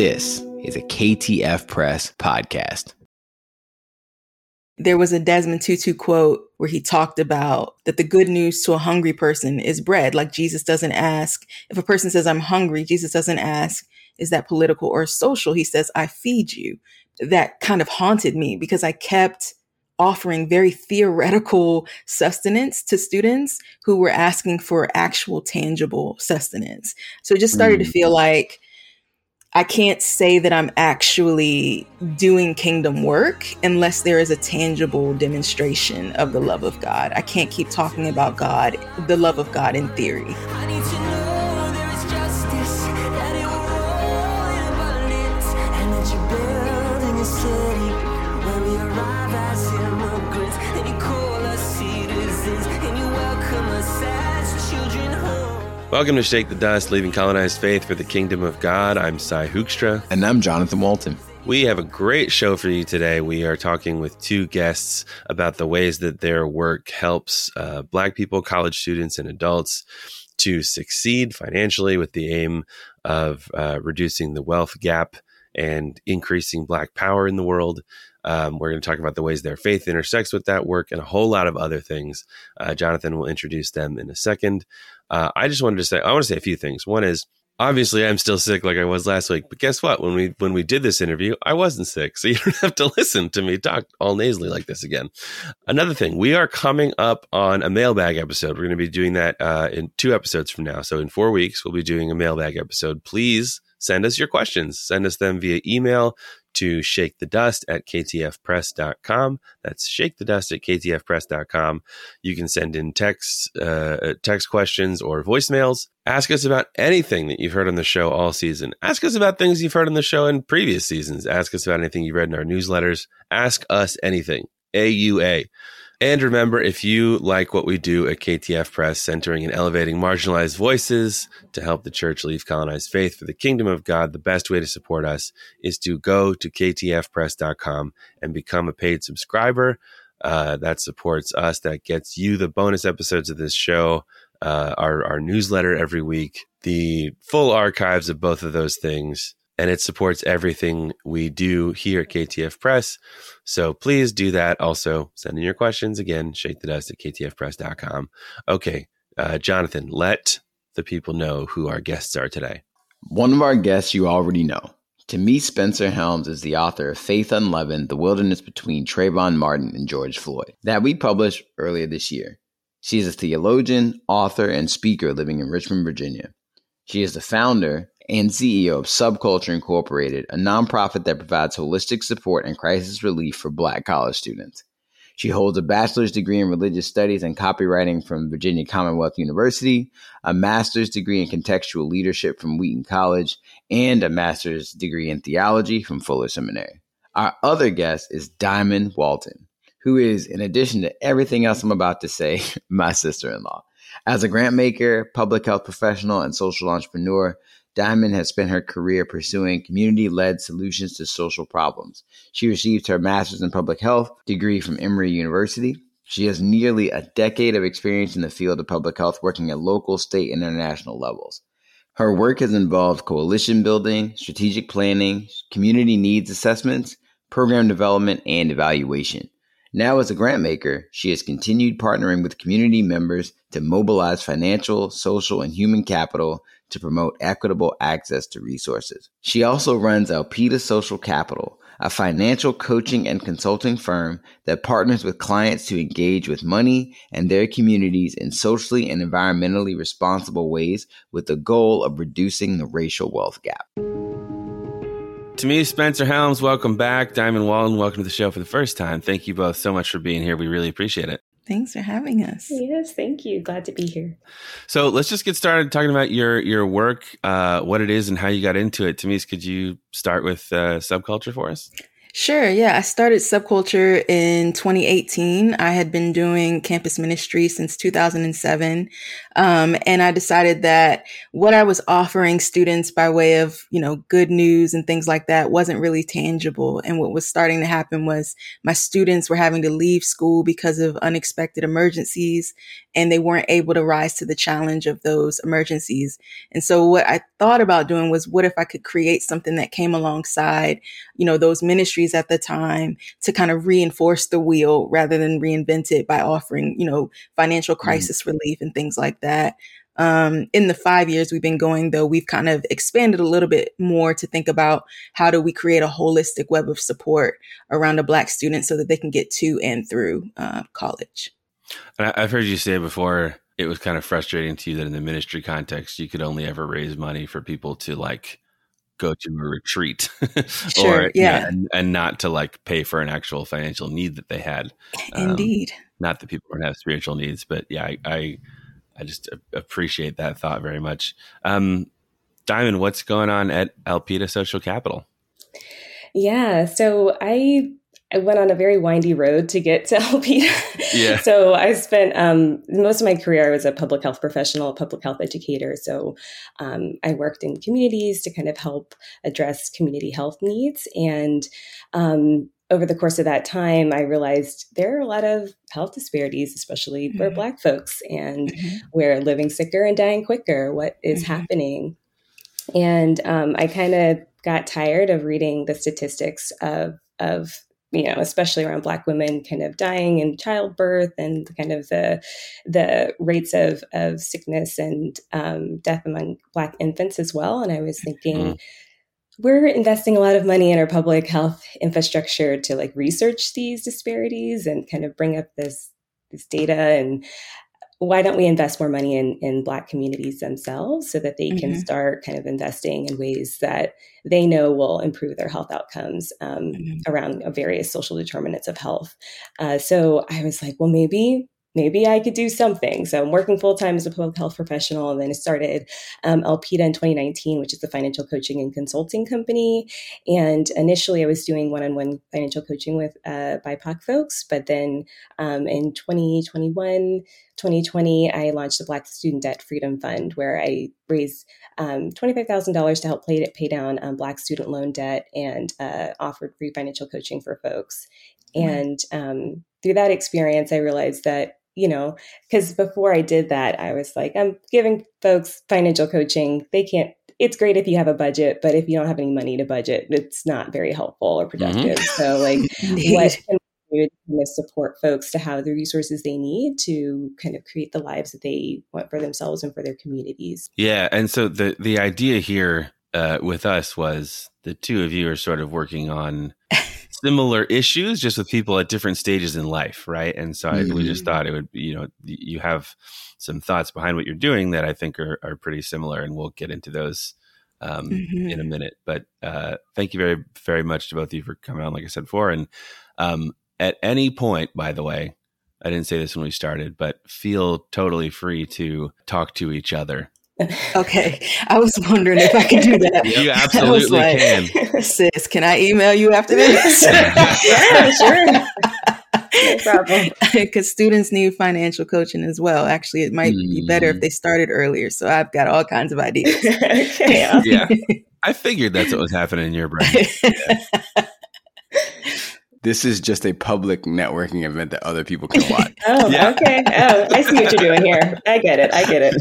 This is a KTF Press podcast. There was a Desmond Tutu quote where he talked about that the good news to a hungry person is bread. Like Jesus doesn't ask, if a person says, I'm hungry, Jesus doesn't ask, is that political or social? He says, I feed you. That kind of haunted me because I kept offering very theoretical sustenance to students who were asking for actual tangible sustenance. So it just started mm. to feel like I can't say that I'm actually doing kingdom work unless there is a tangible demonstration of the love of God. I can't keep talking about God, the love of God in theory. Welcome to Shake the Dust, Leaving Colonized Faith for the Kingdom of God. I'm Sy Hoekstra. And I'm Jonathan Walton. We have a great show for you today. We are talking with two guests about the ways that their work helps uh, Black people, college students, and adults to succeed financially with the aim of uh, reducing the wealth gap and increasing Black power in the world. Um, we're going to talk about the ways their faith intersects with that work and a whole lot of other things. Uh, Jonathan will introduce them in a second. Uh, I just wanted to say, I want to say a few things. One is, obviously I'm still sick like I was last week, but guess what? When we when we did this interview, I wasn't sick, so you don't have to listen to me talk all nasally like this again. Another thing, we are coming up on a mailbag episode. We're going to be doing that uh, in two episodes from now. So in four weeks, we'll be doing a mailbag episode. Please send us your questions. Send us them via email to shake the dust at ktfpress.com. That's shake the dust at ktfpress.com. You can send in text, uh, text questions or voicemails. Ask us about anything that you've heard on the show all season. Ask us about things you've heard on the show in previous seasons. Ask us about anything you've read in our newsletters. Ask us anything. AUA. And remember, if you like what we do at KTF Press, centering and elevating marginalized voices to help the church leave colonized faith for the kingdom of God, the best way to support us is to go to ktfpress.com and become a paid subscriber. Uh, that supports us. That gets you the bonus episodes of this show, uh, our, our newsletter every week, the full archives of both of those things and it supports everything we do here at KTF Press. So please do that. Also, send in your questions again, shake the dust at ktfpress.com. Okay, uh, Jonathan, let the people know who our guests are today. One of our guests you already know. Tamice, Spencer Helms is the author of Faith Unleavened The Wilderness Between Trayvon Martin and George Floyd, that we published earlier this year. She is a theologian, author, and speaker living in Richmond, Virginia. She is the founder and CEO of Subculture Incorporated, a nonprofit that provides holistic support and crisis relief for Black college students. She holds a bachelor's degree in religious studies and copywriting from Virginia Commonwealth University, a master's degree in contextual leadership from Wheaton College, and a master's degree in theology from Fuller Seminary. Our other guest is Diamond Walton, who is, in addition to everything else I'm about to say, my sister in law. As a grant maker, public health professional, and social entrepreneur, Diamond has spent her career pursuing community led solutions to social problems. She received her master's in public health degree from Emory University. She has nearly a decade of experience in the field of public health, working at local, state, and international levels. Her work has involved coalition building, strategic planning, community needs assessments, program development, and evaluation. Now, as a grant maker, she has continued partnering with community members to mobilize financial, social, and human capital to promote equitable access to resources. She also runs Elpida Social Capital, a financial coaching and consulting firm that partners with clients to engage with money and their communities in socially and environmentally responsible ways with the goal of reducing the racial wealth gap. Tamice, Spencer Helms, welcome back. Diamond Walton, welcome to the show for the first time. Thank you both so much for being here. We really appreciate it. Thanks for having us. Yes, thank you. Glad to be here. So let's just get started talking about your your work, uh, what it is, and how you got into it. Tamice, could you start with uh, subculture for us? Sure. Yeah. I started subculture in 2018. I had been doing campus ministry since 2007. Um, and I decided that what I was offering students by way of, you know, good news and things like that wasn't really tangible. And what was starting to happen was my students were having to leave school because of unexpected emergencies and they weren't able to rise to the challenge of those emergencies. And so what I thought about doing was what if I could create something that came alongside, you know, those ministries at the time to kind of reinforce the wheel rather than reinvent it by offering, you know, financial mm. crisis mm-hmm. relief and things like that. Um, in the five years we've been going, though, we've kind of expanded a little bit more to think about how do we create a holistic web of support around a Black student so that they can get to and through uh, college. I've heard you say before it was kind of frustrating to you that in the ministry context you could only ever raise money for people to like go to a retreat sure, or yeah, and, and, not to like pay for an actual financial need that they had. Um, indeed. not that people don't have spiritual needs but yeah i i, I just appreciate that thought very much. Um, diamond what's going on at Elpida social capital? Yeah so i I went on a very windy road to get to Elpida. Yeah. so I spent um, most of my career, I was a public health professional, public health educator. So um, I worked in communities to kind of help address community health needs. And um, over the course of that time, I realized there are a lot of health disparities, especially mm-hmm. for Black folks, and mm-hmm. we're living sicker and dying quicker. What is mm-hmm. happening? And um, I kind of got tired of reading the statistics of of you know, especially around Black women kind of dying in childbirth and kind of the the rates of of sickness and um, death among Black infants as well. And I was thinking. Mm-hmm. We're investing a lot of money in our public health infrastructure to like research these disparities and kind of bring up this this data and why don't we invest more money in, in Black communities themselves so that they mm-hmm. can start kind of investing in ways that they know will improve their health outcomes um, mm-hmm. around various social determinants of health? Uh, so I was like, well, maybe maybe I could do something. So I'm working full time as a public health professional. And then I started um, Elpida in 2019, which is the financial coaching and consulting company. And initially I was doing one on one financial coaching with uh, BIPOC folks. But then um, in 2021, 2020, I launched the Black Student Debt Freedom Fund, where I raised um, $25,000 to help pay, pay down um, Black student loan debt and uh, offered free financial coaching for folks. And um, through that experience, I realized that you know, because before I did that, I was like, I'm giving folks financial coaching. They can't, it's great if you have a budget, but if you don't have any money to budget, it's not very helpful or mm-hmm. productive. Mm-hmm. So, like, what can to support folks to have the resources they need to kind of create the lives that they want for themselves and for their communities? Yeah. And so the, the idea here uh, with us was the two of you are sort of working on similar issues, just with people at different stages in life, right? And so mm-hmm. I, we just mm-hmm. thought it would be, you know, you have some thoughts behind what you're doing that I think are, are pretty similar, and we'll get into those um, mm-hmm. in a minute. But uh, thank you very, very much to both of you for coming on, like I said before. And um, at any point, by the way, I didn't say this when we started, but feel totally free to talk to each other okay. I was wondering if I could do that. You absolutely like, can. Sis, can I email you after this? yeah, sure. No problem. Because students need financial coaching as well. Actually, it might mm. be better if mm. they started earlier. So I've got all kinds of ideas. okay. Yeah. I figured that's what was happening in your brain. Yeah. This is just a public networking event that other people can watch. oh, yeah. okay. Oh, I see what you're doing here. I get it. I get it.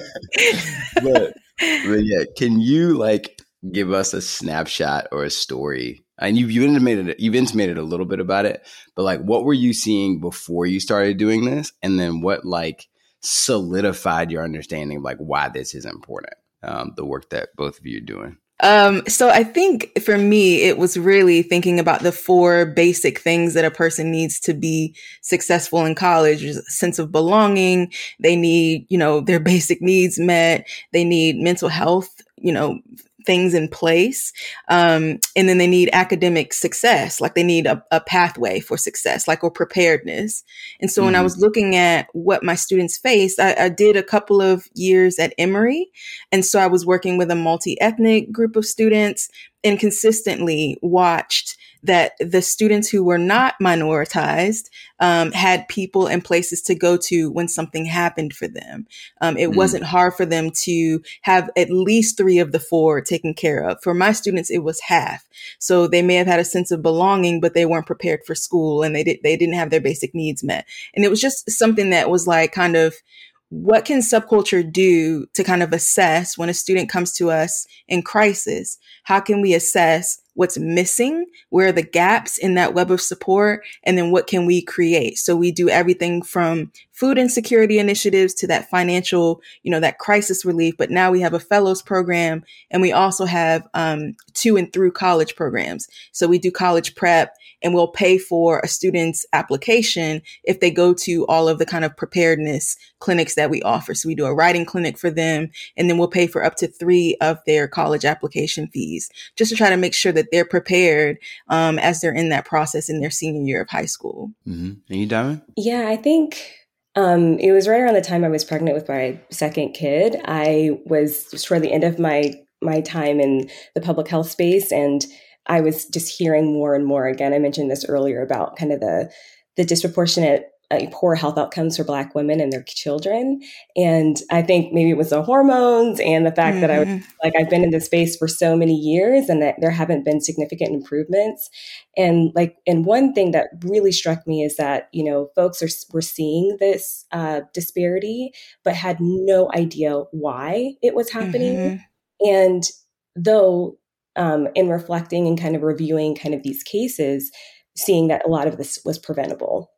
but, but yeah, can you like give us a snapshot or a story? And you've, you've intimated you've intimated a little bit about it, but like, what were you seeing before you started doing this, and then what like solidified your understanding of like why this is important? Um, the work that both of you are doing. Um, so I think for me, it was really thinking about the four basic things that a person needs to be successful in college. a sense of belonging. They need, you know, their basic needs met. They need mental health, you know, things in place. Um, and then they need academic success, like they need a, a pathway for success, like or preparedness. And so mm-hmm. when I mm-hmm. was looking at what my students faced, I, I did a couple of years at Emory. And so I was working with a multi ethnic group of students and consistently watched that the students who were not minoritized um, had people and places to go to when something happened for them. Um, it mm. wasn't hard for them to have at least three of the four taken care of. For my students, it was half. So they may have had a sense of belonging, but they weren't prepared for school and they did they didn't have their basic needs met. And it was just something that was like kind of what can subculture do to kind of assess when a student comes to us in crisis? How can we assess what's missing? Where are the gaps in that web of support? And then what can we create? So we do everything from food insecurity initiatives to that financial, you know, that crisis relief. But now we have a fellows program and we also have um, to and through college programs. So we do college prep and we'll pay for a student's application if they go to all of the kind of preparedness clinics that we offer. So we do a writing clinic for them and then we'll pay for up to three of their college application fees just to try to make sure that they're prepared um, as they're in that process in their senior year of high school. Mm-hmm. And you, Diamond? Yeah, I think um, it was right around the time I was pregnant with my second kid. I was toward the end of my my time in the public health space and I was just hearing more and more. Again, I mentioned this earlier about kind of the the disproportionate poor health outcomes for Black women and their children. And I think maybe it was the hormones and the fact mm-hmm. that I was mm-hmm. like I've been in this space for so many years and that there haven't been significant improvements. And like, and one thing that really struck me is that you know folks are were seeing this uh, disparity, but had no idea why it was happening. Mm-hmm. And though um, in reflecting and kind of reviewing kind of these cases, seeing that a lot of this was preventable.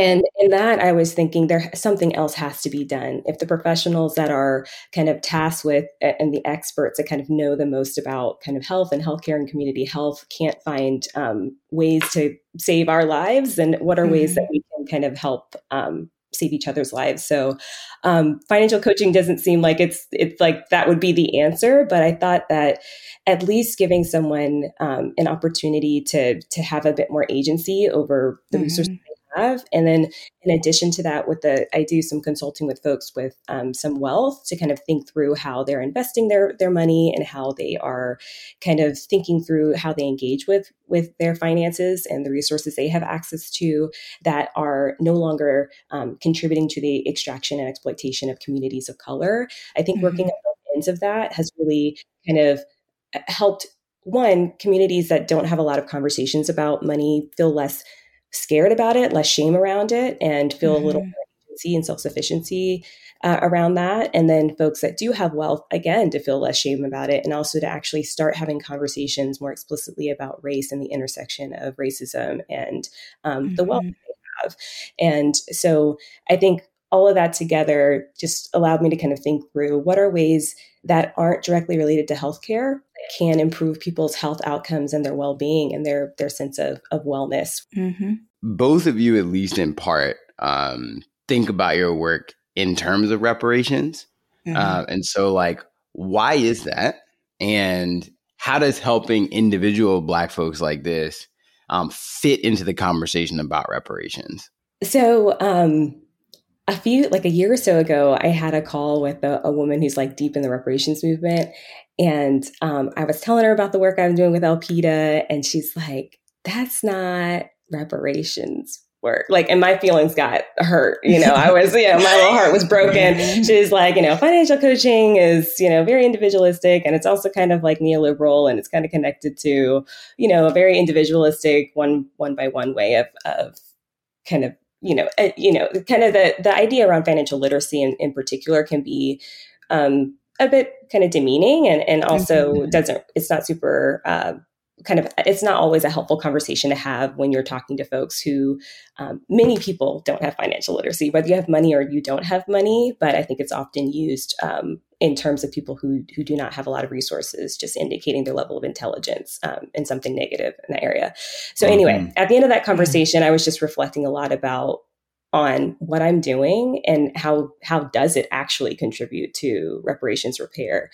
And in that, I was thinking there something else has to be done. If the professionals that are kind of tasked with and the experts that kind of know the most about kind of health and healthcare and community health can't find um, ways to save our lives, then what are mm-hmm. ways that mm-hmm. we can kind of help um, save each other's lives. So um, financial coaching doesn't seem like it's it's like that would be the answer, but I thought that at least giving someone um, an opportunity to to have a bit more agency over the mm-hmm. resources have. And then in addition to that, with the I do some consulting with folks with um, some wealth to kind of think through how they're investing their their money and how they are kind of thinking through how they engage with with their finances and the resources they have access to that are no longer um, contributing to the extraction and exploitation of communities of color. I think mm-hmm. working at both ends of that has really kind of uh, helped one communities that don't have a lot of conversations about money feel less scared about it, less shame around it, and feel mm-hmm. a little mm-hmm. more agency and self sufficiency uh, around that. And then folks that do have wealth, again, to feel less shame about it, and also to actually start having conversations more explicitly about race and the intersection of racism and um, mm-hmm. the wealth mm-hmm. they have. And so I think all of that together just allowed me to kind of think through what are ways that aren't directly related to healthcare can improve people's health outcomes and their well-being and their their sense of, of wellness. Mm-hmm. both of you at least in part um, think about your work in terms of reparations. Mm-hmm. uh, and so like why is that? And how does helping individual black folks like this um, fit into the conversation about reparations? So um, a few like a year or so ago i had a call with a, a woman who's like deep in the reparations movement and um, i was telling her about the work i'm doing with Elpida and she's like that's not reparations work. Like and my feelings got hurt you know? I was you know my little heart was broken. She's like you know financial coaching is you know very individualistic and it's also kind of like neoliberal and it's kind of connected to you know a very individualistic one one by one way of of kind of you know, uh, you know, kind of the the idea around financial literacy in, in particular can be um, a bit kind of demeaning, and and also mm-hmm. doesn't. It's not super. Uh, kind of it's not always a helpful conversation to have when you're talking to folks who um, many people don't have financial literacy whether you have money or you don't have money but i think it's often used um, in terms of people who who do not have a lot of resources, just indicating their level of intelligence um, and something negative in that area. So mm-hmm. anyway, at the end of that conversation, I was just reflecting a lot about on what I'm doing and how how does it actually contribute to reparations repair.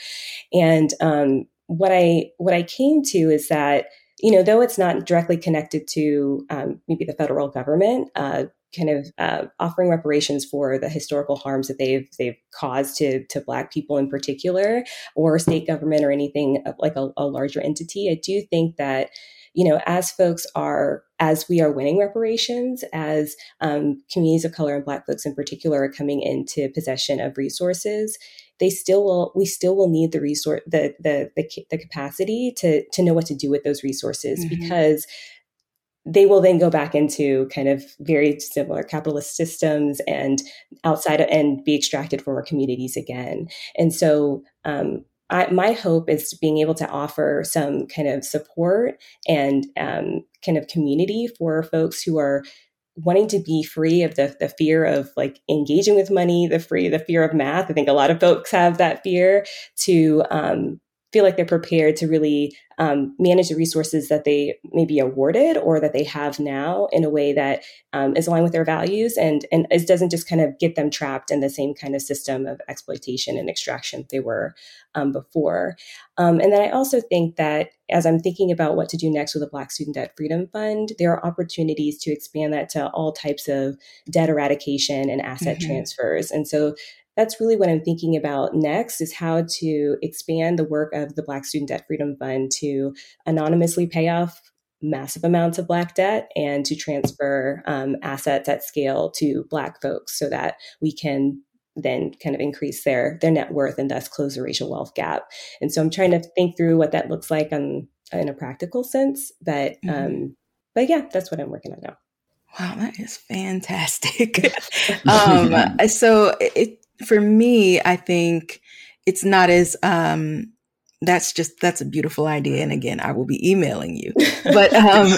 And um, what I what I came to is that you know though it's not directly connected to um, maybe the federal government. Uh, kind of uh, offering reparations for the historical harms that they've they've caused to to Black people in particular, or state government or anything like a, a larger entity. I do think that you know, as folks are, as we are winning reparations, as um, communities of color and Black folks in particular are coming into possession of resources, they still will we still will need the resource the the the, the capacity to to know what to do with those resources mm-hmm. because they will then go back into kind of very similar capitalist systems and outside and be extracted from our communities again. And so, um, I, my hope is being able to offer some kind of support and um, kind of community for folks who are wanting to be free of the, the fear of like engaging with money, the free the fear of math. I think a lot of folks have that fear to um, feel like they're prepared to really um, manage the resources that they may be awarded or that they have now in a way that um, is aligned with their values and and it doesn't just kind of get them trapped in the same kind of system of exploitation and extraction they were um, before. Um, and then I also think that as I'm thinking about what to do next with the Black Student Debt Freedom Fund, there are opportunities to expand that to all types of debt eradication and asset mm-hmm. transfers. And so that's really what I'm thinking about next is how to expand the work of the Black Student Debt Freedom Fund to anonymously pay off massive amounts of Black debt and to transfer um, assets at scale to Black folks so that we can then kind of increase their their net worth and thus close the racial wealth gap. And so I'm trying to think through what that looks like on in a practical sense. But mm-hmm. um, but yeah, that's what I'm working on now. Wow, that is fantastic. um, so it, for me, I think it's not as um that's just that's a beautiful idea and again i will be emailing you. But um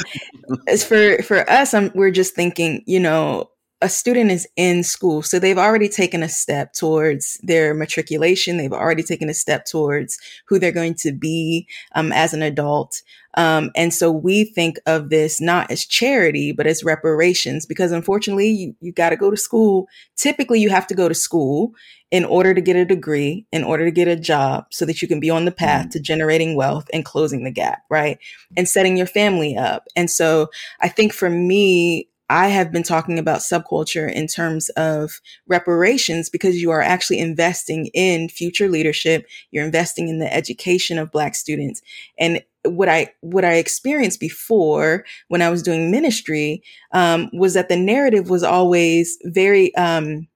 as for for us I'm, we're just thinking you know a student is in school so they've already taken a step towards their matriculation they've already taken a step towards who they're going to be um, as an adult um, and so we think of this not as charity, but as reparations, because unfortunately, you, you got to go to school. Typically, you have to go to school in order to get a degree, in order to get a job, so that you can be on the path mm-hmm. to generating wealth and closing the gap, right? And setting your family up. And so I think for me, I have been talking about subculture in terms of reparations because you are actually investing in future leadership. You're investing in the education of Black students. And what I what I experienced before when I was doing ministry um, was that the narrative was always very um,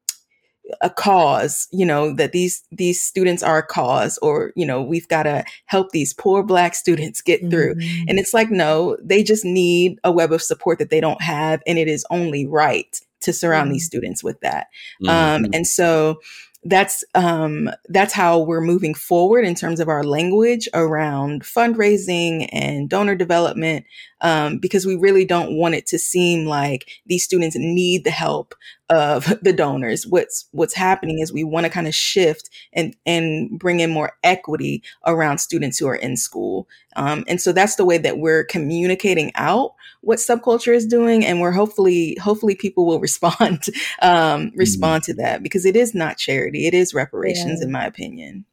a cause you know that these these students are a cause or you know we've got to help these poor black students get through mm-hmm. and it's like no they just need a web of support that they don't have and it is only right to surround mm-hmm. these students with that um, mm-hmm. um, and so that's um, that's how we're moving forward in terms of our language around fundraising and donor development um, because we really don't want it to seem like these students need the help of the donors. What's what's happening is we want to kind of shift and and bring in more equity around students who are in school, um, and so that's the way that we're communicating out what subculture is doing, and we're hopefully hopefully people will respond um, mm-hmm. respond mm-hmm. to that because it is not charity, it is reparations, yeah. in my opinion.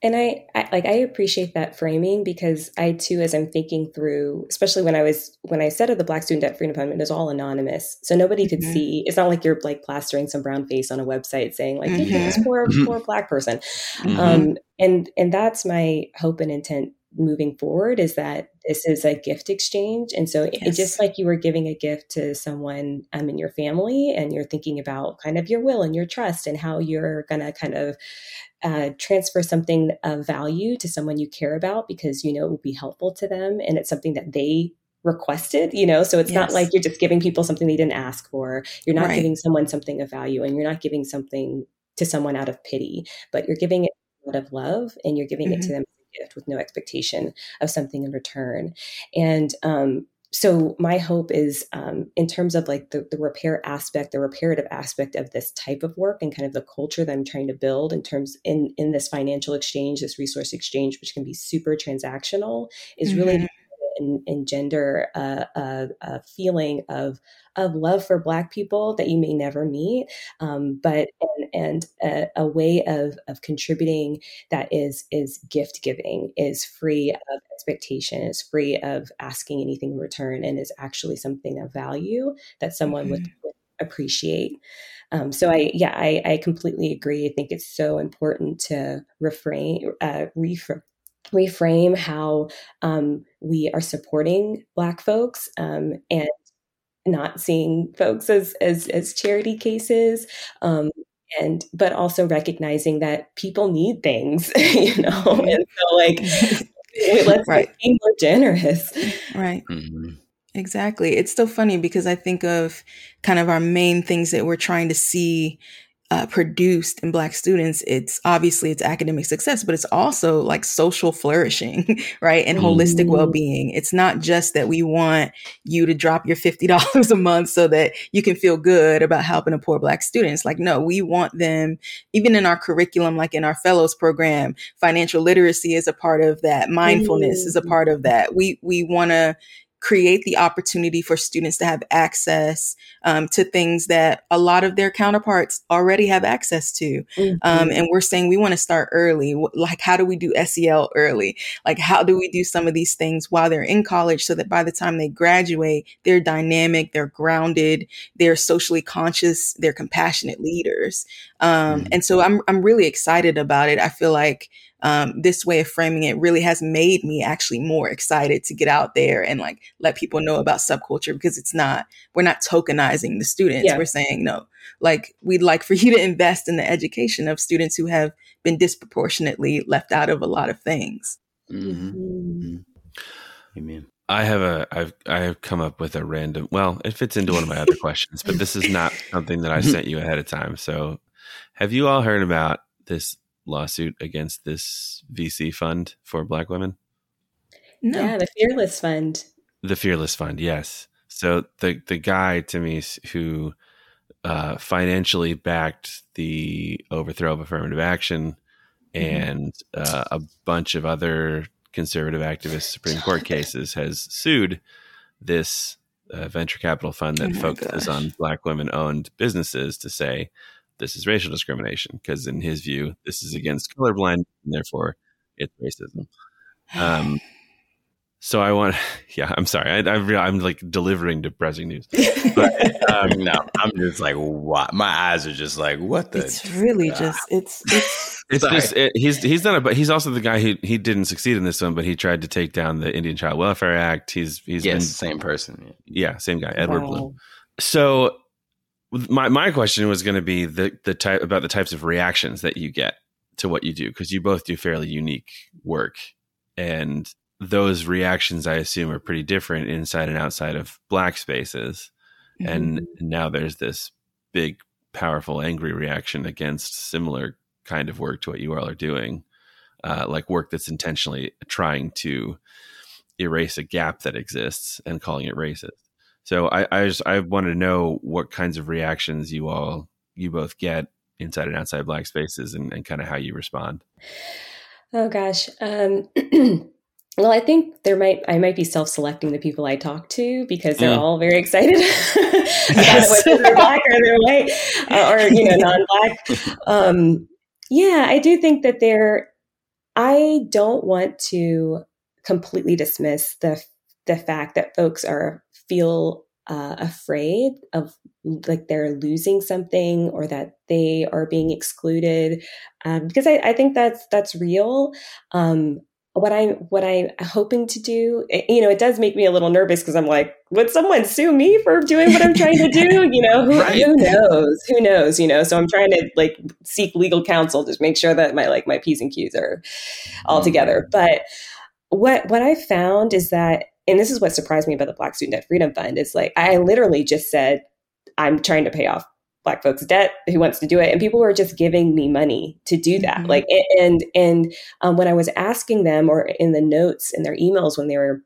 And I, I, like I appreciate that framing because I too, as I'm thinking through, especially when I was when I said of the Black Student Debt Freedom Fund, it was all anonymous, so nobody could mm-hmm. see. It's not like you're like plastering some brown face on a website saying like mm-hmm. this poor mm-hmm. poor black person, mm-hmm. um, and and that's my hope and intent moving forward is that this is a gift exchange and so yes. it, just like you were giving a gift to someone um, in your family and you're thinking about kind of your will and your trust and how you're going to kind of uh, transfer something of value to someone you care about because you know it will be helpful to them and it's something that they requested you know so it's yes. not like you're just giving people something they didn't ask for you're not right. giving someone something of value and you're not giving something to someone out of pity but you're giving it out of love and you're giving mm-hmm. it to mm-hmm. them gift with no expectation of something in return. And um, so my hope is um, in terms of like the, the repair aspect the reparative aspect of this type of work and kind of the culture that i'm trying to build in terms in in this financial exchange this resource exchange which can be super transactional is mm-hmm. really engender a, a, a, feeling of of love for Black people that you may never meet, um, but and, and a, a, way of of contributing that is is gift giving, is free of expectation, is free of asking anything in return, and is actually something of value that someone mm-hmm. would, would appreciate. Um, so I, yeah, I, I completely agree. I think it's so important to refrain, uh, reframe how um, we are supporting Black folks um, and not seeing folks as as, as charity cases. Um, and but also recognizing that people need things, you know, mm-hmm. and so like let's right. be more generous, right? Mm-hmm. Exactly. It's so funny because I think of kind of our main things that we're trying to see uh, produced in black students it's obviously it's academic success but it's also like social flourishing right and holistic mm-hmm. well-being it's not just that we want you to drop your $50 a month so that you can feel good about helping a poor black student it's like no we want them even in our curriculum like in our fellows program financial literacy is a part of that mindfulness mm-hmm. is a mm. part of that we we want to create the opportunity for students to have access um, to things that a lot of their counterparts already have access to. Um, mm-hmm. Um, and we're saying we want to start early. Like, how do we do SEL early? Like, how do we do some of these things while they're in college so that by the time they graduate, they're dynamic, they're grounded, they're socially conscious, they're compassionate leaders. Um, mm-hmm. And so I'm, I'm really excited about it. I feel like um, this way of framing it really has made me actually more excited to get out there and like let people know about subculture because it's not we're not tokenizing the students yeah. we're saying no like we'd like for you to invest in the education of students who have been disproportionately left out of a lot of things mm-hmm. Mm-hmm. amen I have a I've I have come up with a random well, it fits into one of my other questions, but this is not something that I sent you ahead of time. So have you all heard about this lawsuit against this VC fund for Black women? No. Yeah, the Fearless Fund. The Fearless Fund, yes. So the the guy to me who uh, financially backed the overthrow of affirmative action mm-hmm. and uh, a bunch of other conservative activist Supreme Court cases has sued this uh, venture capital fund that oh focuses gosh. on black women owned businesses to say this is racial discrimination because in his view this is against colorblind and therefore it's racism. Um, so i want yeah i'm sorry. I, I, am like delivering depressing news. But um, no i'm just like what my eyes are just like what the it's really just it's it's it's just it, he's he's done it but he's also the guy who he didn't succeed in this one but he tried to take down the indian child welfare act. He's he's yes, been, same person yeah. Same guy edward wow. Blum so my my question was going to be the the type about the types of reactions that you get to what you do because you both do fairly unique work. And those reactions I assume are pretty different inside and outside of black spaces. Mm-hmm. and now there's this big powerful angry reaction against similar kind of work to what you all are doing uh, like work that's intentionally trying to erase a gap that exists and calling it racist so I, I just I wanted to know what kinds of reactions you all you both get inside and outside black spaces and, and kind of how you respond. Oh gosh. Um, well, I think there might I might be self-selecting the people I talk to because they're mm. all very excited about whether they're black or they're white uh, or you know non-black. Um, yeah, I do think that they're. I don't want to completely dismiss the the fact that folks are feel uh, afraid of like they're losing something or that they are being excluded um, because I, I, think that's that's real. Um, what i what i'm hoping to do it, you know it does make me a little nervous because i'm like would someone sue me for doing what i'm trying to do? You know who, right. who knows? Who knows? You know so i'm trying to like seek legal counsel to make sure that my like my p's and q's are all mm. together. But what what i found is that and this is what surprised me about the Black Student Debt Freedom Fund. Is like I literally just said I'm trying to pay off black folks debt who wants to do it. And people were just giving me money to do that. Mm-hmm. like and and um, when i was asking them or in the notes in their emails when they were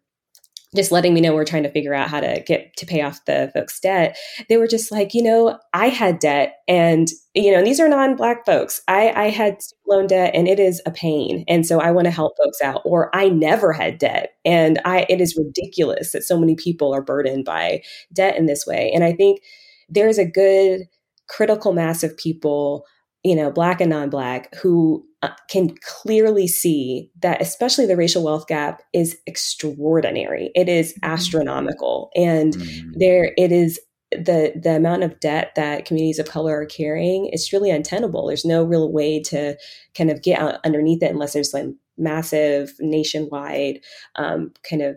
just letting me know we're trying to figure out how to get to pay off the folks' debt. They were just like, you know, I had debt, and you know, and these are non-black folks. I, I had loan debt, and it is a pain, and so I want to help folks out. Or I never had debt, and I it is ridiculous that so many people are burdened by debt in this way. And I think there's a good critical mass of people you know, black and non-black, who uh, can clearly see that, especially the racial wealth gap, is extraordinary. It is mm-hmm. astronomical, and mm-hmm. there it is. the The amount of debt that communities of color are carrying is really untenable. There's no real way to kind of get out underneath it unless there's like massive nationwide um, kind of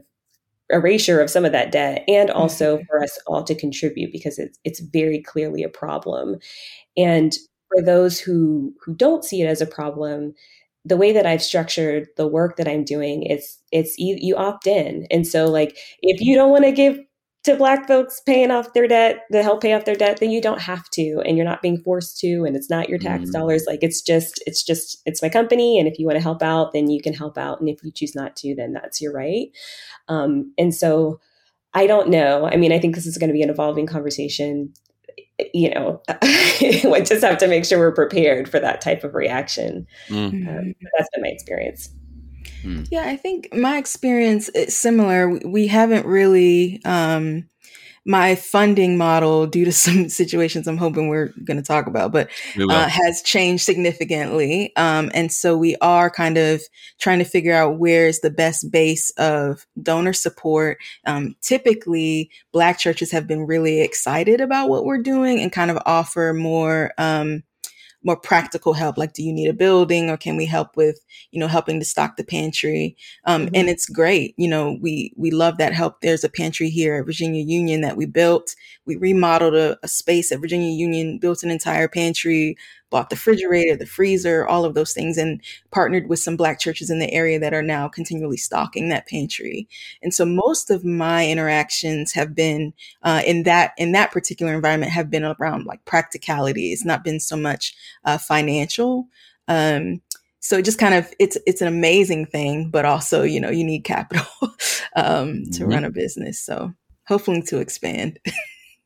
erasure of some of that debt and also mm-hmm. for us all to contribute because it's it's very clearly a problem and for those who who don't see it as a problem the way that I've structured the work that I'm doing is it's you, you opt in. And so like if you don't want to give to black folks paying off their debt to help pay off their debt then you don't have to and you're not being forced to and it's not your tax mm. dollars like it's just it's just it's my company and if you want to help out then you can help out and if you choose not to then that's your right um, and so i don't know i mean i think this is going to be an evolving conversation you know, we just have to make sure we're prepared for that type of reaction. Mm-hmm. Um, that's been my experience. Hmm. Yeah, I think my experience is similar. We haven't really um, my funding model, due to some situations I'm hoping we're going to talk about, but uh, has changed significantly. Um, and so we are kind of trying to figure out where is the best base of donor support. Um, typically, Black churches have been really excited about what we're doing and kind of offer more. Um, more practical help like do you need a building or can we help with you know helping to stock the pantry? Um, mm-hmm. and it's great you know we we love that help. There's a pantry here at virginia union that we built. We remodeled a, a space at virginia union built an entire pantry bought the refrigerator, the freezer, all of those things, and partnered with some Black churches in the area that are now continually stocking that pantry. And so most of my interactions have been uh, in that in that particular environment have been around like practicality. It's not been so much uh, financial. Um, so it just kind of it's it's an amazing thing, but also you know you need capital um, to mm-hmm. run a business. So hopefully to expand.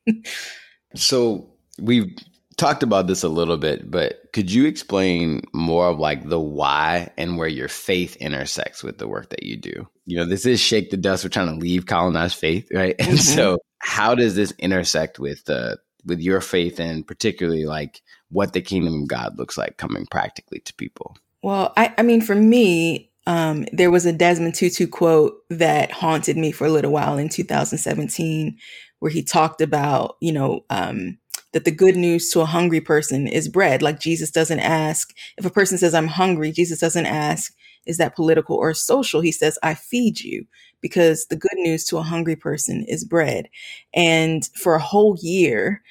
so we've talked about this a little bit, but could you explain more of like the why and where your faith intersects with the work that you do? You know, this is shake the dust. We're trying to leave colonized faith, right? And mm-hmm. so, how does this intersect with uh, with your faith and particularly like what the kingdom of God looks like coming practically to people? Well, I, I mean, for me, um, there was a Desmond Tutu quote that haunted me for a little while in 2017, where he talked about, you know, um, that the good news to a hungry person is bread. Like Jesus doesn't ask, if a person says, I'm hungry, Jesus doesn't ask, is that political or social? He says, I feed you because the good news to a hungry person is bread. And for a whole year,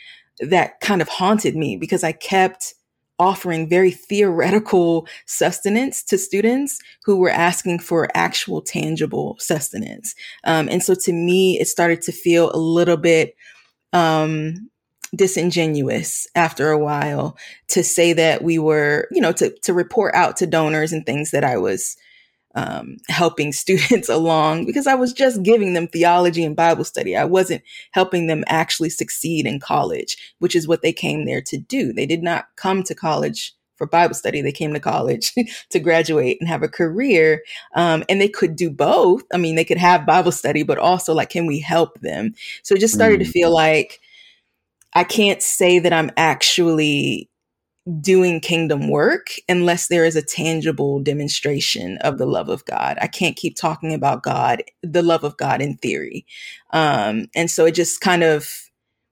that kind of haunted me because I kept offering very theoretical sustenance to students who were asking for actual tangible sustenance. Um, and so to me, it started to feel a little bit um, disingenuous after a while to say that we were, you know, to, to report out to donors and things that I was um, helping students along because I was just giving them theology and Bible study. I wasn't helping them actually succeed in college, which is what they came there to do. They did not come to college for Bible study. They came to college to graduate and have a career. Um, and they could do both. I mean, they could have Bible study, but also like, can we help them? So it just started mm. to feel like, I can't say that I'm actually doing kingdom work unless there is a tangible demonstration of the love of God. I can't keep talking about God, the love of God in theory. Um, and so it just kind of,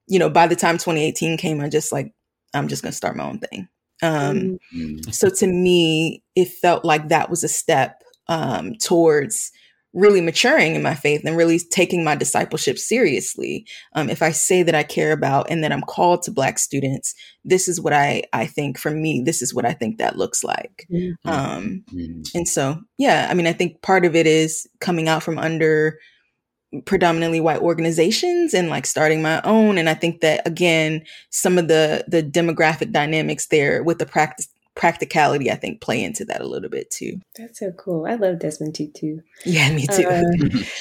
you know, by the time 2018 came, I just like, I'm just going to start my own thing. Um, mm-hmm. so to me, it felt like that was a step um, towards really maturing in my faith and really taking my discipleship seriously. Um, if I say that I care about and that I'm called to Black students, this is what I I think for me. This is what I think that looks like. Mm-hmm. Um, mm-hmm. And so, yeah, I mean, I think part of it is coming out from under predominantly white organizations and like starting my own and i think that again some of the the demographic dynamics there with the practice practicality, I think, play into that a little bit too. That's so cool. I love Desmond Tutu. Yeah, me too.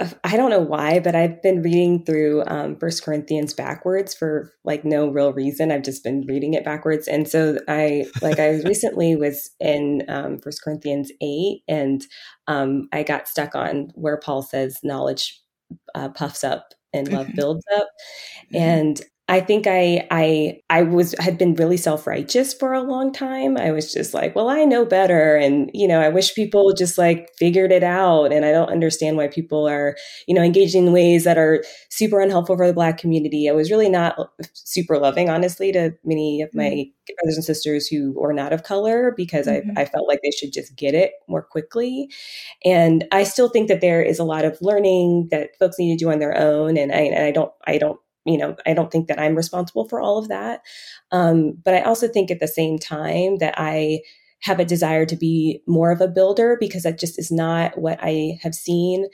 Uh, I don't know why, but I've been reading through um, First Corinthians backwards for like no real reason. I've just been reading it backwards, and so I like I recently was in um, First Corinthians eight, and um, I got stuck on where Paul says knowledge uh, puffs up and love mm-hmm. builds up, mm-hmm. and I think I I I was had been really self-righteous for a long time. I was just like, well, I know better and you know, I wish people just like figured it out and I don't understand why people are, you know, engaging in ways that are super unhelpful for the black community. I was really not super loving honestly to many of my mm-hmm. brothers and sisters who are not of color because mm-hmm. I I felt like they should just get it more quickly. And I still think that there is a lot of learning that folks need to do on their own and I and I don't I don't you know, I don't think that I'm responsible for all of that. Um, but I also think at the same time that I have a desire to be more of a builder because that just is not what I have seen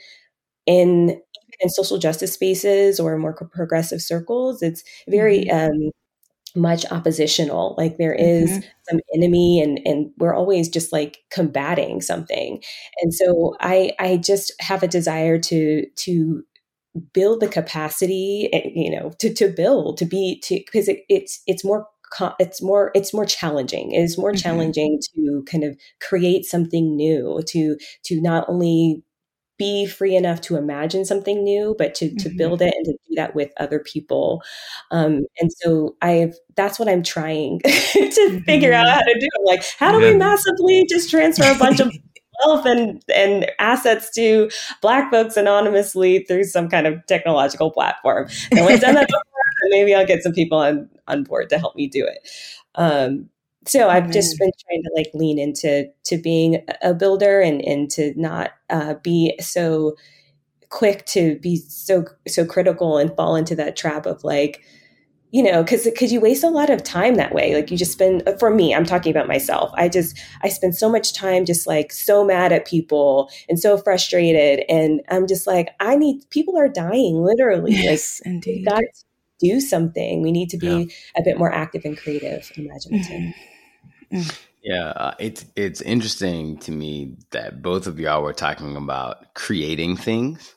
in in social justice spaces or more progressive circles. It's very mm-hmm. um, much oppositional. Like there is mm-hmm. some enemy, and and we're always just like combating something. And so I I just have a desire to to build the capacity eh, you know to, to build to be to because it, it's it's more it's more it's more challenging it is more mm-hmm. challenging to kind of create something new to to not only be free enough to imagine something new but to mm-hmm. to build it and to do that with other people um, and so i've that's what i'm trying to mm-hmm. figure out how to do I'm like how do yeah. we massively just transfer a bunch of wealth and, and assets to Black folks anonymously through some kind of technological platform. And when I've done that before, maybe I'll get some people on, on board to help me do it. Um, so I've just been trying to like lean into to being a builder and and to not uh, be so quick to be so so critical and fall into that trap of like you know because because you waste a lot of time that way like you just spend for me i'm talking about myself i just i spend so much time just like so mad at people and so frustrated and i'm just like i need people are dying literally yes like indeed. got to do something we need to be yeah. a bit more active and creative imaginative mm-hmm. mm. yeah uh, it's it's interesting to me that both of y'all were talking about creating things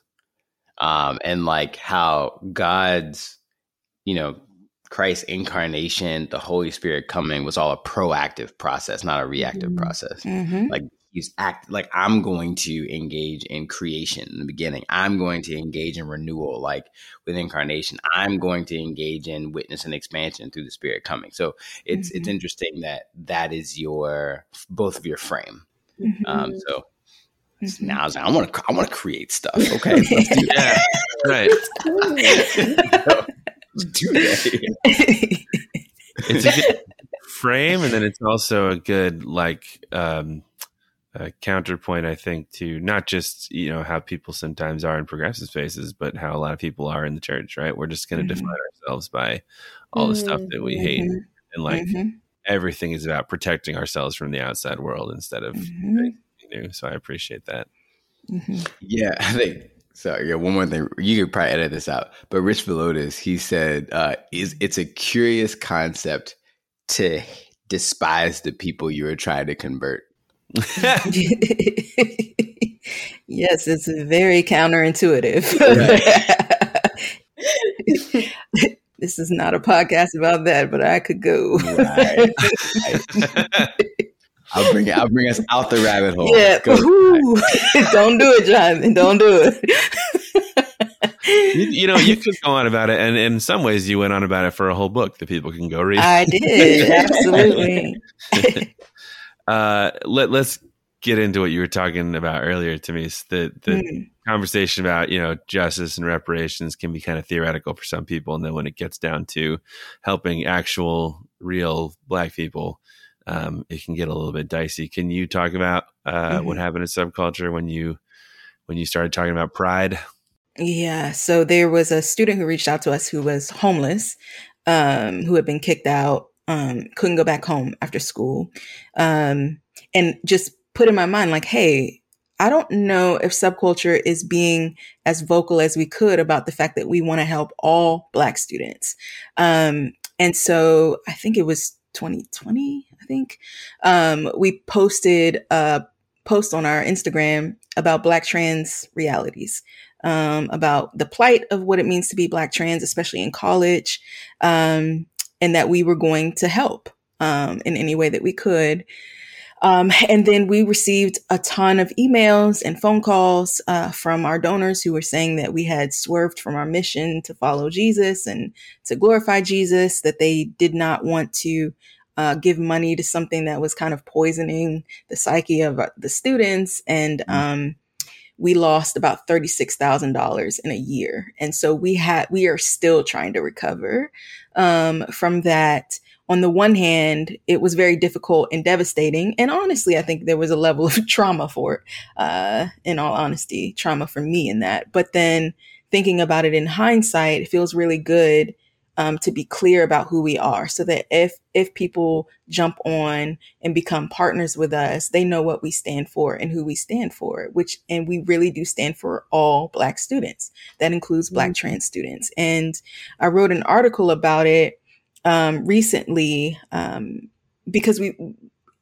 um and like how god's you know Christ's incarnation, the Holy Spirit coming was all a proactive process, not a reactive mm-hmm. process. Mm-hmm. Like he's act like I'm going to engage in creation in the beginning. I'm going to engage in renewal, like with incarnation. I'm going to engage in witness and expansion through the Spirit coming. So it's mm-hmm. it's interesting that that is your both of your frame. Mm-hmm. Um, so mm-hmm. now I, I want to I want to create stuff. Okay, let's do that. right. do that. it's a good frame, and then it's also a good like um, counterpoint, I think, to not just you know how people sometimes are in progressive spaces, but how a lot of people are in the church. Right? We're just going to mm-hmm. define ourselves by all the stuff that we hate, mm-hmm. and like mm-hmm. everything is about protecting ourselves from the outside world instead of mm-hmm. new. So I appreciate that. Mm-hmm. Yeah, I think so yeah, one more thing. You could probably edit this out. But Rich Villodas, he said, uh, is it's a curious concept to despise the people you are trying to convert. yes, it's very counterintuitive. this is not a podcast about that, but I could go. Right. I'll bring it. I'll bring us out the rabbit hole. Yeah. Don't do it, Jonathan. Don't do it. you, you, know, you could go on about it, and in some ways, you went on about it for a whole book that people can go read. I did absolutely. uh, let Let's get into what you were talking about earlier, to me. The the mm. conversation about you know justice and reparations can be kind of theoretical for some people, and then when it gets down to helping actual, real Black people um, it can get a little bit dicey. Can you talk about uh, mm-hmm. what happened in subculture when you when you started talking about pride? Yeah, so there was a student who reached out to us who was homeless, um, who had been kicked out, um, couldn't go back home after school, um, and just put in my mind like, hey, I don't know if subculture is being as vocal as we could about the fact that we want to help all Black students. Um, and so I think it was 2020, I think, um, we posted a post on our Instagram about Black trans realities, um, about the plight of what it means to be Black trans, especially in college, um, and that we were going to help um, in any way that we could. Um, and then we received a ton of emails and phone calls uh, from our donors who were saying that we had swerved from our mission to follow Jesus and to glorify Jesus, that they did not want to uh, give money to something that was kind of poisoning the psyche of uh, the students. And mm-hmm. um, we lost about $36,000 in a year. And so we had, we are still trying to recover um, from that on the one hand, it was very difficult and devastating. And honestly, I think there was a level of trauma for it, uh, in all honesty, trauma for me in that. But then thinking about it in hindsight, it feels really good um, to be clear about who we are so that if if people jump on and become partners with us they know what we stand for and who we stand for which and we really do stand for all black students that includes black mm-hmm. trans students and i wrote an article about it um, recently um, because we,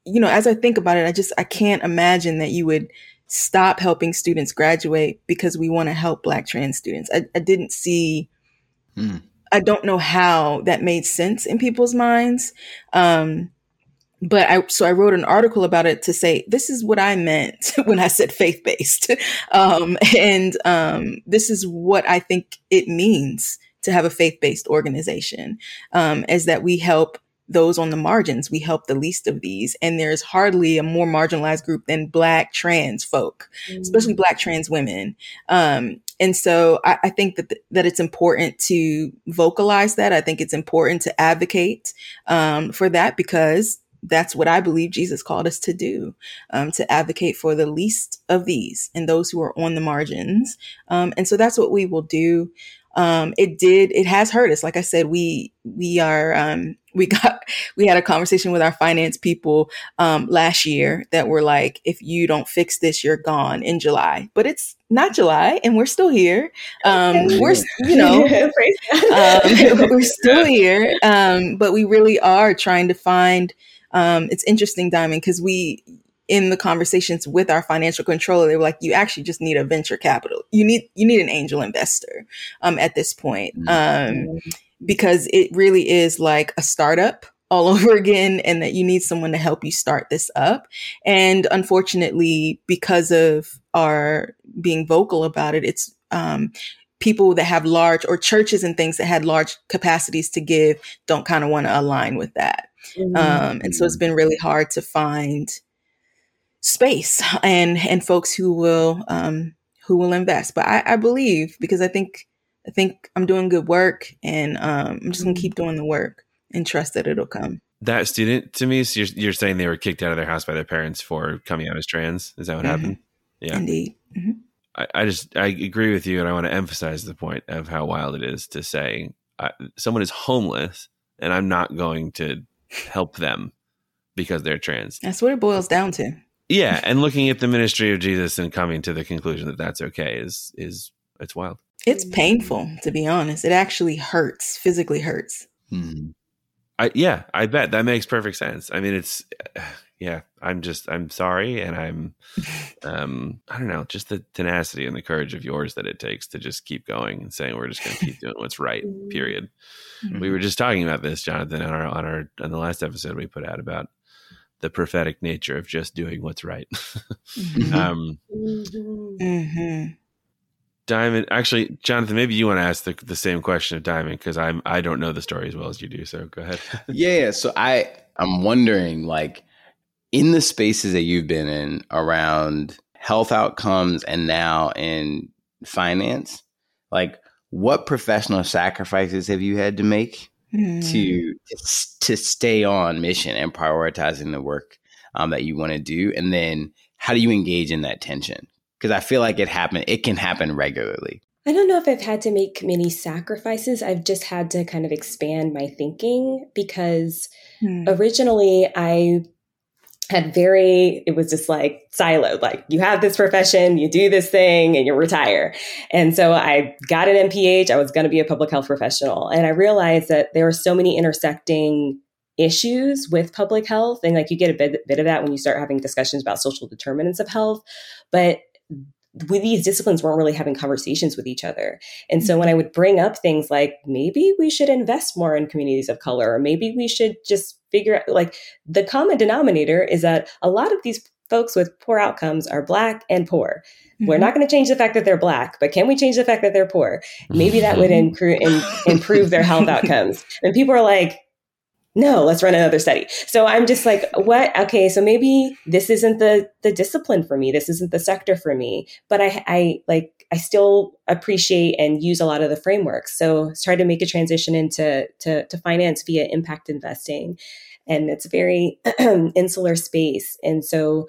you know, as I think about it, I just I can't imagine that you would stop helping students graduate because we want to help Black trans students. I, I didn't see. Hmm. I don't know how that made sense in people's minds. Um, but I, so I wrote an article about it to say, this is what I meant when I said faith based. Um, and, um, this is what I think it means to have a faith-based organization um, is that we help those on the margins. We help the least of these. And there's hardly a more marginalized group than Black trans folk, mm. especially Black trans women. Um, and so I, I think that, th- that it's important to vocalize that. I think it's important to advocate um, for that because that's what I believe Jesus called us to do, um, to advocate for the least of these and those who are on the margins. Um, and so that's what we will do um, it did, it has hurt us. Like I said, we, we are, um, we got, we had a conversation with our finance people, um, last year that were like, if you don't fix this, you're gone in July, but it's not July and we're still here. Um, we're, you know, um, we're still here. Um, but we really are trying to find, um, it's interesting, Diamond, because we, in the conversations with our financial controller, they were like, you actually just need a venture capital. You need, you need an angel investor, um, at this point. Um, mm-hmm. because it really is like a startup all over again and that you need someone to help you start this up. And unfortunately, because of our being vocal about it, it's, um, people that have large or churches and things that had large capacities to give don't kind of want to align with that. Mm-hmm. Um, and so it's been really hard to find space and and folks who will um, who will invest. But I, I, believe because I think I think I'm doing good work, and um, I'm just gonna keep doing the work and trust that it'll come. That student to me, so you're, you're saying they were kicked out of their house by their parents for coming out as trans. Is that what mm-hmm. happened? Yeah, indeed. Mm-hmm. I, I, just I agree with you, and I want to emphasize the point of how wild it is to say I, someone is homeless, and I'm not going to help them because they're trans. That's what it boils down to yeah, and looking at the ministry of Jesus and coming to the conclusion that that's okay is is it's wild. It's painful to be honest. It actually hurts, physically hurts. Hmm. I yeah, I bet that makes perfect sense. I mean, it's yeah. I'm just I'm sorry, and I'm um I don't know, just the tenacity and the courage of yours that it takes to just keep going and saying we're just going to keep doing what's right. Period. Mm-hmm. We were just talking about this, Jonathan, on our on our on the last episode we put out about the prophetic nature of just doing what's right. mm-hmm. Um, mm-hmm. Diamond, actually, Jonathan, maybe you want to ask the, the same question of Diamond because I'm I don't know the story as well as you do. So go ahead. yeah, so I I'm wondering like in the spaces that you've been in around health outcomes and now in finance, like what professional sacrifices have you had to make mm. to to stay on mission and prioritizing the work um, that you want to do, and then how do you engage in that tension? Because I feel like it happen it can happen regularly. I don't know if I've had to make many sacrifices. I've just had to kind of expand my thinking because mm. originally I had very, it was just like siloed, like you have this profession, you do this thing and you retire. And so I got an MPH. I was going to be a public health professional. And I realized that there are so many intersecting issues with public health. And like you get a bit, bit of that when you start having discussions about social determinants of health. But with these disciplines weren't really having conversations with each other. And so when I would bring up things like maybe we should invest more in communities of color, or maybe we should just figure out like the common denominator is that a lot of these folks with poor outcomes are black and poor. Mm-hmm. We're not going to change the fact that they're black, but can we change the fact that they're poor? Maybe that would incre- in- improve their health outcomes. And people are like, no, let's run another study. So I'm just like, what? Okay, so maybe this isn't the the discipline for me. This isn't the sector for me. But I, I like, I still appreciate and use a lot of the frameworks. So try to make a transition into to, to finance via impact investing, and it's a very insular space. And so,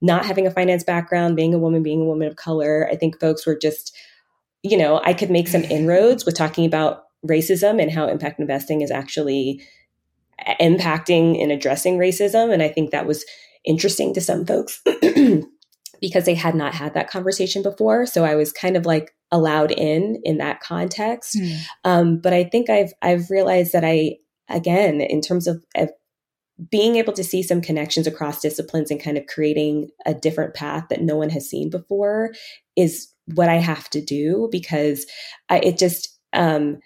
not having a finance background, being a woman, being a woman of color, I think folks were just, you know, I could make some inroads with talking about racism and how impact investing is actually impacting and addressing racism. And I think that was interesting to some folks because they had not had that conversation before. So I was kind of like allowed in in that context. Mm. Um, but I think I've I've realized that I again in terms of, of being able to see some connections across disciplines and kind of creating a different path that no one has seen before is what I have to do because I, it just um,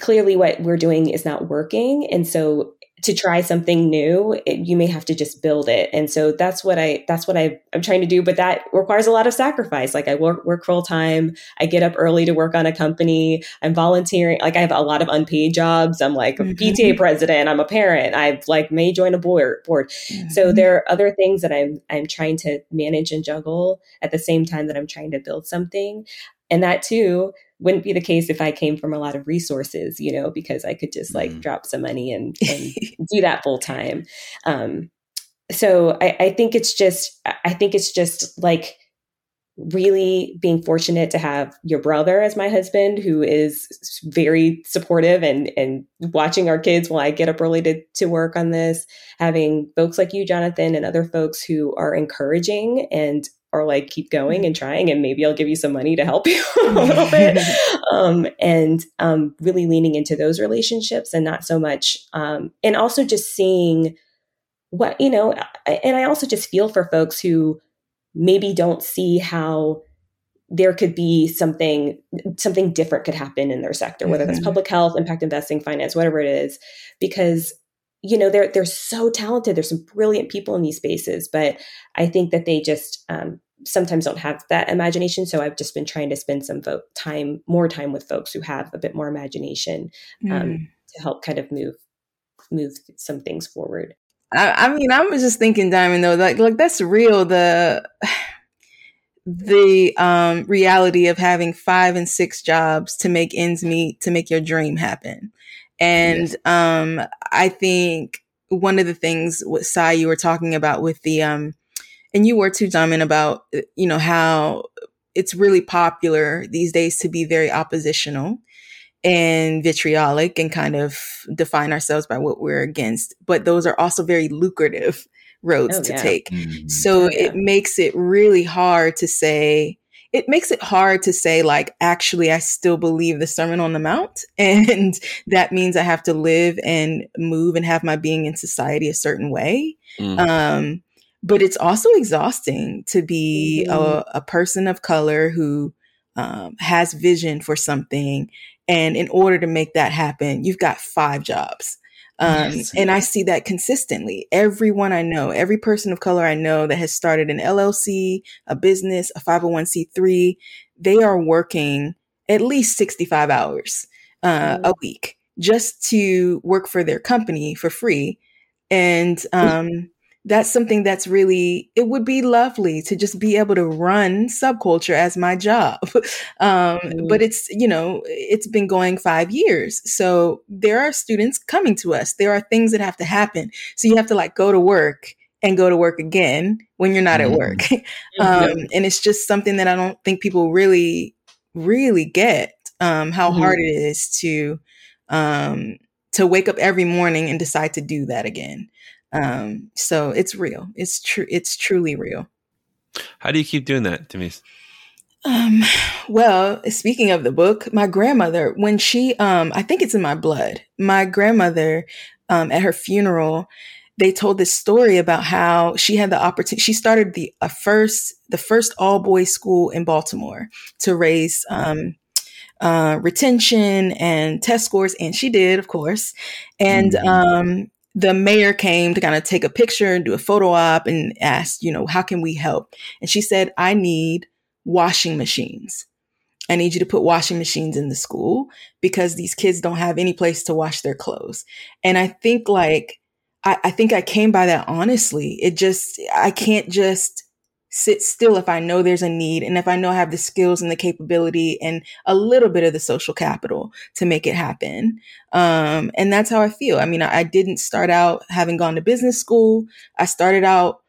clearly what we're doing is not working and so to try something new it, you may have to just build it. And so that's what i that's what I, i'm trying to do but that requires a lot of sacrifice. Like i work work full time. I get up early to work on a company. I'm volunteering. Like i have a lot of unpaid jobs. I'm like mm-hmm. pta president. I'm a parent. I've like may join a board. Board mm-hmm. so there are other things that i'm i'm trying to manage and juggle at the same time that i'm trying to build something. And that too wouldn't be the case if I came from a lot of resources, you know, because I could just like mm. drop some money and, and do that full time. Um, so I, I think it's just, I think it's just like really being fortunate to have your brother as my husband, who is very supportive and and watching our kids while I get up early to to work on this. Having folks like you, Jonathan, and other folks who are encouraging and or like keep going mm-hmm. and trying and maybe I'll give you some money to help you a little bit. Um, and um, really leaning into those relationships and not so much. Um, and also just seeing what, you know, and I also just feel for folks who maybe don't see how there could be something something different could happen in their sector whether that's mm-hmm. public health impact investing finance whatever it is because you know they're they're so talented there's some brilliant people in these spaces but i think that they just um, sometimes don't have that imagination. So I've just been trying to spend some vo- time, more time with folks who have a bit more imagination um, mm. to help kind of move move some things forward. I, I mean, I was just thinking, Diamond, though, like, like that's real. The the um, reality of having five and six jobs to make ends meet to make your dream happen, and yes. um, I think one of the things what Sy you were talking about with the um, and you were too, Diamond, about, uh, you know, how it's really popular these days to be very oppositional and vitriolic and kind of define ourselves by what we're against. But those are also very lucrative roads oh, to yeah. take. Mm-hmm. So oh, yeah. it makes it really hard to say, it makes it hard to say, like, actually, I still believe the Sermon on the Mount. And that means I have to live and move and have my being in society a certain way. Mm. Um, but it's also exhausting to be mm-hmm. a, a, person of color who um, has vision for something. And in order to make that happen, you've got five jobs. Um, yes. And I see that consistently. Everyone I know, every person of color I know that has started an LLC, a business, a 501c3, they are working at least 65 hours uh, mm. a week just to work for their company for free. And um, that's something that's really it would be lovely to just be able to run subculture as my job um, mm-hmm. but it's you know it's been going five years so there are students coming to us there are things that have to happen so you have to like go to work and go to work again when you're not mm-hmm. at work um, yeah. and it's just something that i don't think people really really get um, how mm-hmm. hard it is to um, to wake up every morning and decide to do that again um, so it's real. It's true. It's truly real. How do you keep doing that, Tamice? Um, well, speaking of the book, my grandmother, when she, um, I think it's in my blood, my grandmother, um, at her funeral, they told this story about how she had the opportunity. She started the a first the first all boys school in Baltimore to raise um, uh, retention and test scores, and she did, of course. And mm-hmm. um, the mayor came to kind of take a picture and do a photo op and asked, you know, how can we help? And she said, I need washing machines. I need you to put washing machines in the school because these kids don't have any place to wash their clothes. And I think like, I, I think I came by that honestly. It just, I can't just sit still if I know there's a need and if I know I have the skills and the capability and a little bit of the social capital to make it happen. Um, and that's how I feel. I mean, I, I didn't start out having gone to business school. I started out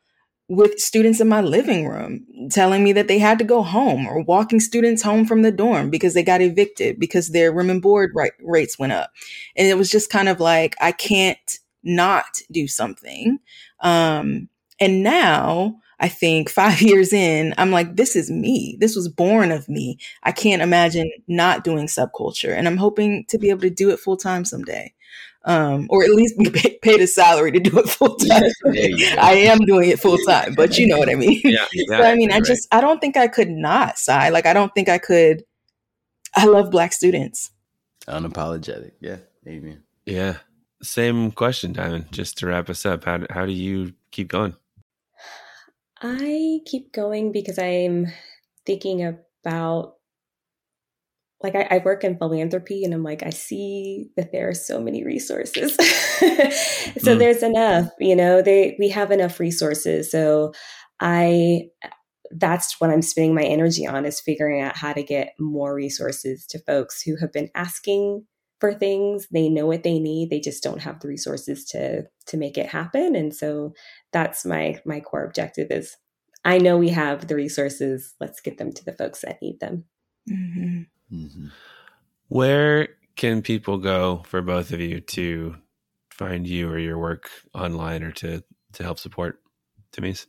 with students in my living room telling me that they had to go home or walking students home from the dorm because they got evicted because their room and board rates went up. And it was just kind of like, I can't not do something. Um, and now I think five years in, I'm like, this is me. This was born of me. I can't imagine not doing subculture. And I'm hoping to be able to do it full time someday um, or at least be paid a salary to do it full time. I am doing it full time, but you know what I mean. Yeah, exactly, so I mean, I just I don't think I could not sigh. Like I don't think I could. I love black students. Unapologetic, yeah, amen. Yeah, same question, Diamond. Just to wrap us up, how how do you keep going? I keep going because I'm thinking about like I, I, work in philanthropy and I'm like, I see that there are so many resources. so mm. there's enough, you know, they we have enough resources. So I that's what I'm spending my energy on is figuring out how to get more resources to folks who have been asking for things. They know what they need. They just don't have the resources to to make it happen. And so that's my my core objective is I know we have the resources. Let's get them to the folks that need them. Mm-hmm. Mm-hmm. Where can people go for both of you to find you or your work online or to to help support Tamice?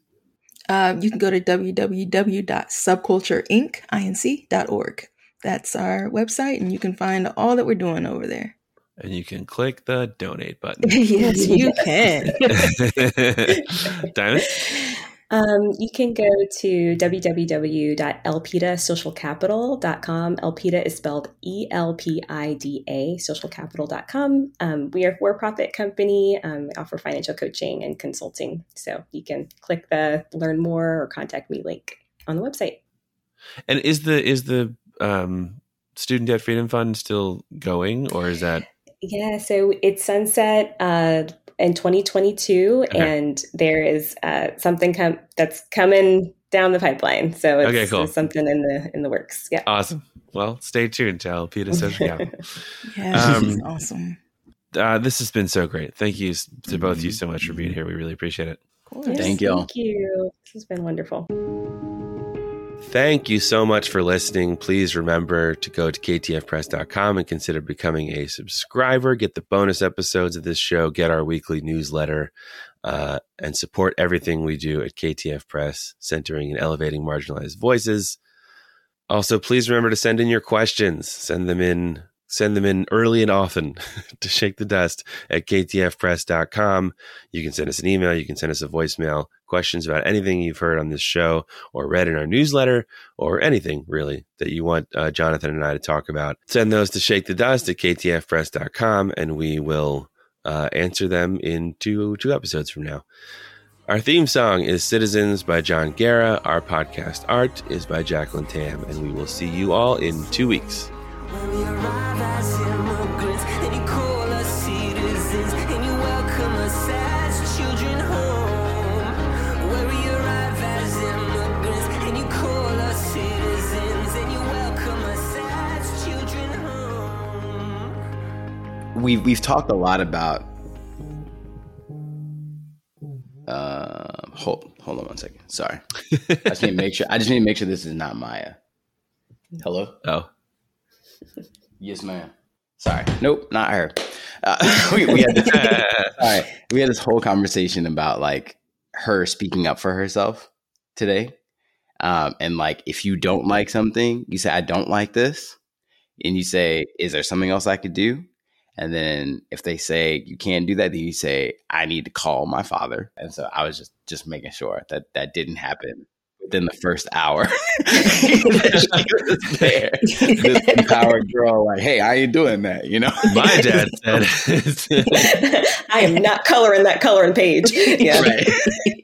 Uh, you can go to www.subcultureinc.org. That's our website, and you can find all that we're doing over there. And you can click the donate button. yes, you can. Diamond? Um, you can go to www.elpida.socialcapital.com. Elpida is spelled E L P I D A, socialcapital.com. Um, we are a for profit company. Um, we offer financial coaching and consulting. So you can click the learn more or contact me link on the website. And is the is the um, student debt freedom fund still going or is that? Yeah, so it's sunset uh, in 2022, okay. and there is uh, something com- that's coming down the pipeline. So it's, okay, cool. something in the in the works. Yeah. Awesome. Well, stay tuned to Elpida Social yeah, um, awesome. Uh, this has been so great. Thank you to both of you so much for being here. We really appreciate it. Yes, thank you. Thank you. This has been wonderful. Thank you so much for listening. Please remember to go to ktfpress.com and consider becoming a subscriber. Get the bonus episodes of this show, get our weekly newsletter, uh, and support everything we do at KTF Press, centering and elevating marginalized voices. Also, please remember to send in your questions. Send them in send them in early and often to shake the dust at ktfpress.com. You can send us an email, you can send us a voicemail, questions about anything you've heard on this show or read in our newsletter or anything really that you want uh, Jonathan and I to talk about. Send those to shake the dust at ktfpress.com and we will uh, answer them in two, two episodes from now. Our theme song is Citizens by Jon Guerra. Our podcast art is by Jacqueline Tam, and we will see you all in two weeks. We've we've talked a lot about. Uh, hold hold on one second. Sorry, I just need to make sure. I just need to make sure this is not Maya. Hello. Oh. Yes, ma'am. Sorry. Nope, not her. Uh, we, we, had this, sorry, we had this whole conversation about like her speaking up for herself today. Um, and like, if you don't like something, you say, I don't like this. And you say, Is there something else I could do? And then if they say you can't do that, then you say, I need to call my father. And so I was just just making sure that that didn't happen within the first hour. she was there. This empowered girl, like, hey, I ain't doing that, you know? My dad said I am not coloring that coloring page. Yeah. Right.